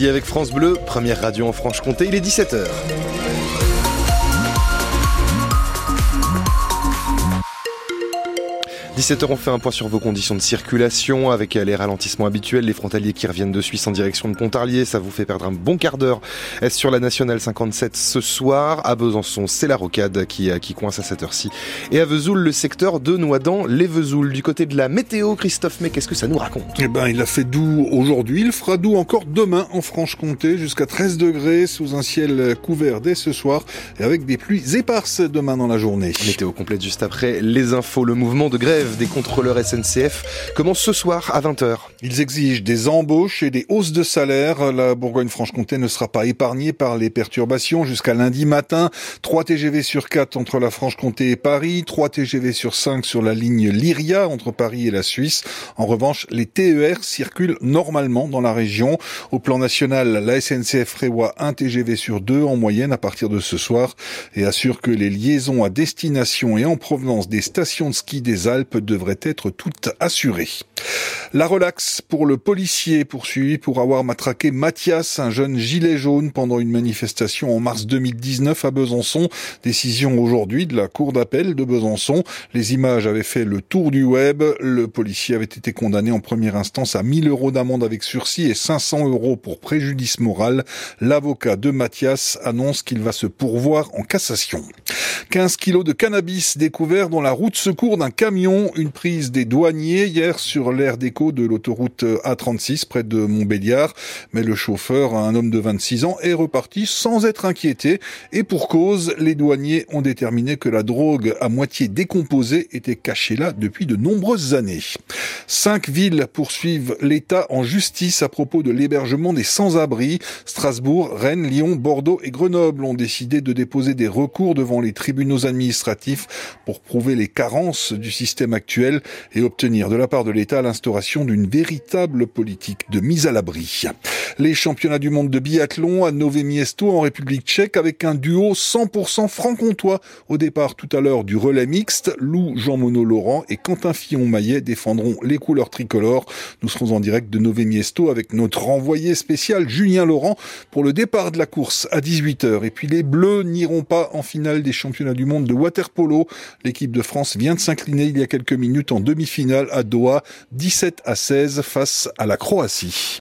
Avec France Bleu, première radio en Franche-Comté, il est 17h. 17h, on fait un point sur vos conditions de circulation avec les ralentissements habituels, les frontaliers qui reviennent de Suisse en direction de Pontarlier. Ça vous fait perdre un bon quart d'heure sur la nationale 57 ce soir? À Besançon, c'est la rocade qui, qui coince à cette heure-ci. Et à Vesoul, le secteur de Noisdan, les Vesoul. Du côté de la météo, Christophe, mais qu'est-ce que ça nous raconte? Eh ben, il a fait doux aujourd'hui. Il fera doux encore demain en Franche-Comté, jusqu'à 13 degrés sous un ciel couvert dès ce soir et avec des pluies éparses demain dans la journée. Météo complète juste après les infos. Le mouvement de grève des contrôleurs SNCF commence ce soir à 20h. Ils exigent des embauches et des hausses de salaire. La Bourgogne-Franche-Comté ne sera pas épargnée par les perturbations jusqu'à lundi matin. 3 TGV sur 4 entre la Franche-Comté et Paris, 3 TGV sur 5 sur la ligne Lyria entre Paris et la Suisse. En revanche, les TER circulent normalement dans la région. Au plan national, la SNCF prévoit un TGV sur 2 en moyenne à partir de ce soir et assure que les liaisons à destination et en provenance des stations de ski des Alpes devrait être toute assurée. La relaxe pour le policier poursuivi pour avoir matraqué Mathias, un jeune gilet jaune, pendant une manifestation en mars 2019 à Besançon. Décision aujourd'hui de la Cour d'appel de Besançon. Les images avaient fait le tour du web. Le policier avait été condamné en première instance à 1000 euros d'amende avec sursis et 500 euros pour préjudice moral. L'avocat de Mathias annonce qu'il va se pourvoir en cassation. 15 kilos de cannabis découverts dans la route secours d'un camion, une prise des douaniers hier sur l'aire d'écho de l'autoroute A36 près de Montbéliard. Mais le chauffeur, un homme de 26 ans, est reparti sans être inquiété et pour cause, les douaniers ont déterminé que la drogue à moitié décomposée était cachée là depuis de nombreuses années. Cinq villes poursuivent l'État en justice à propos de l'hébergement des sans-abri. Strasbourg, Rennes, Lyon, Bordeaux et Grenoble ont décidé de déposer des recours devant les tribunaux administratifs pour prouver les carences du système actuel et obtenir de la part de l'État l'instauration d'une véritable politique de mise à l'abri. Les championnats du monde de biathlon à Nové Miesto en République tchèque avec un duo 100% franc-comtois. Au départ tout à l'heure du relais mixte, Lou Jean-Monod Laurent et Quentin Fillon-Maillet défendront les couleurs tricolores. Nous serons en direct de Nové Miesto avec notre envoyé spécial Julien Laurent pour le départ de la course à 18h. Et puis les Bleus n'iront pas en finale des championnats du monde de waterpolo. L'équipe de France vient de s'incliner il y a quelques minutes en demi-finale à Doha, 17 à 16 face à la Croatie.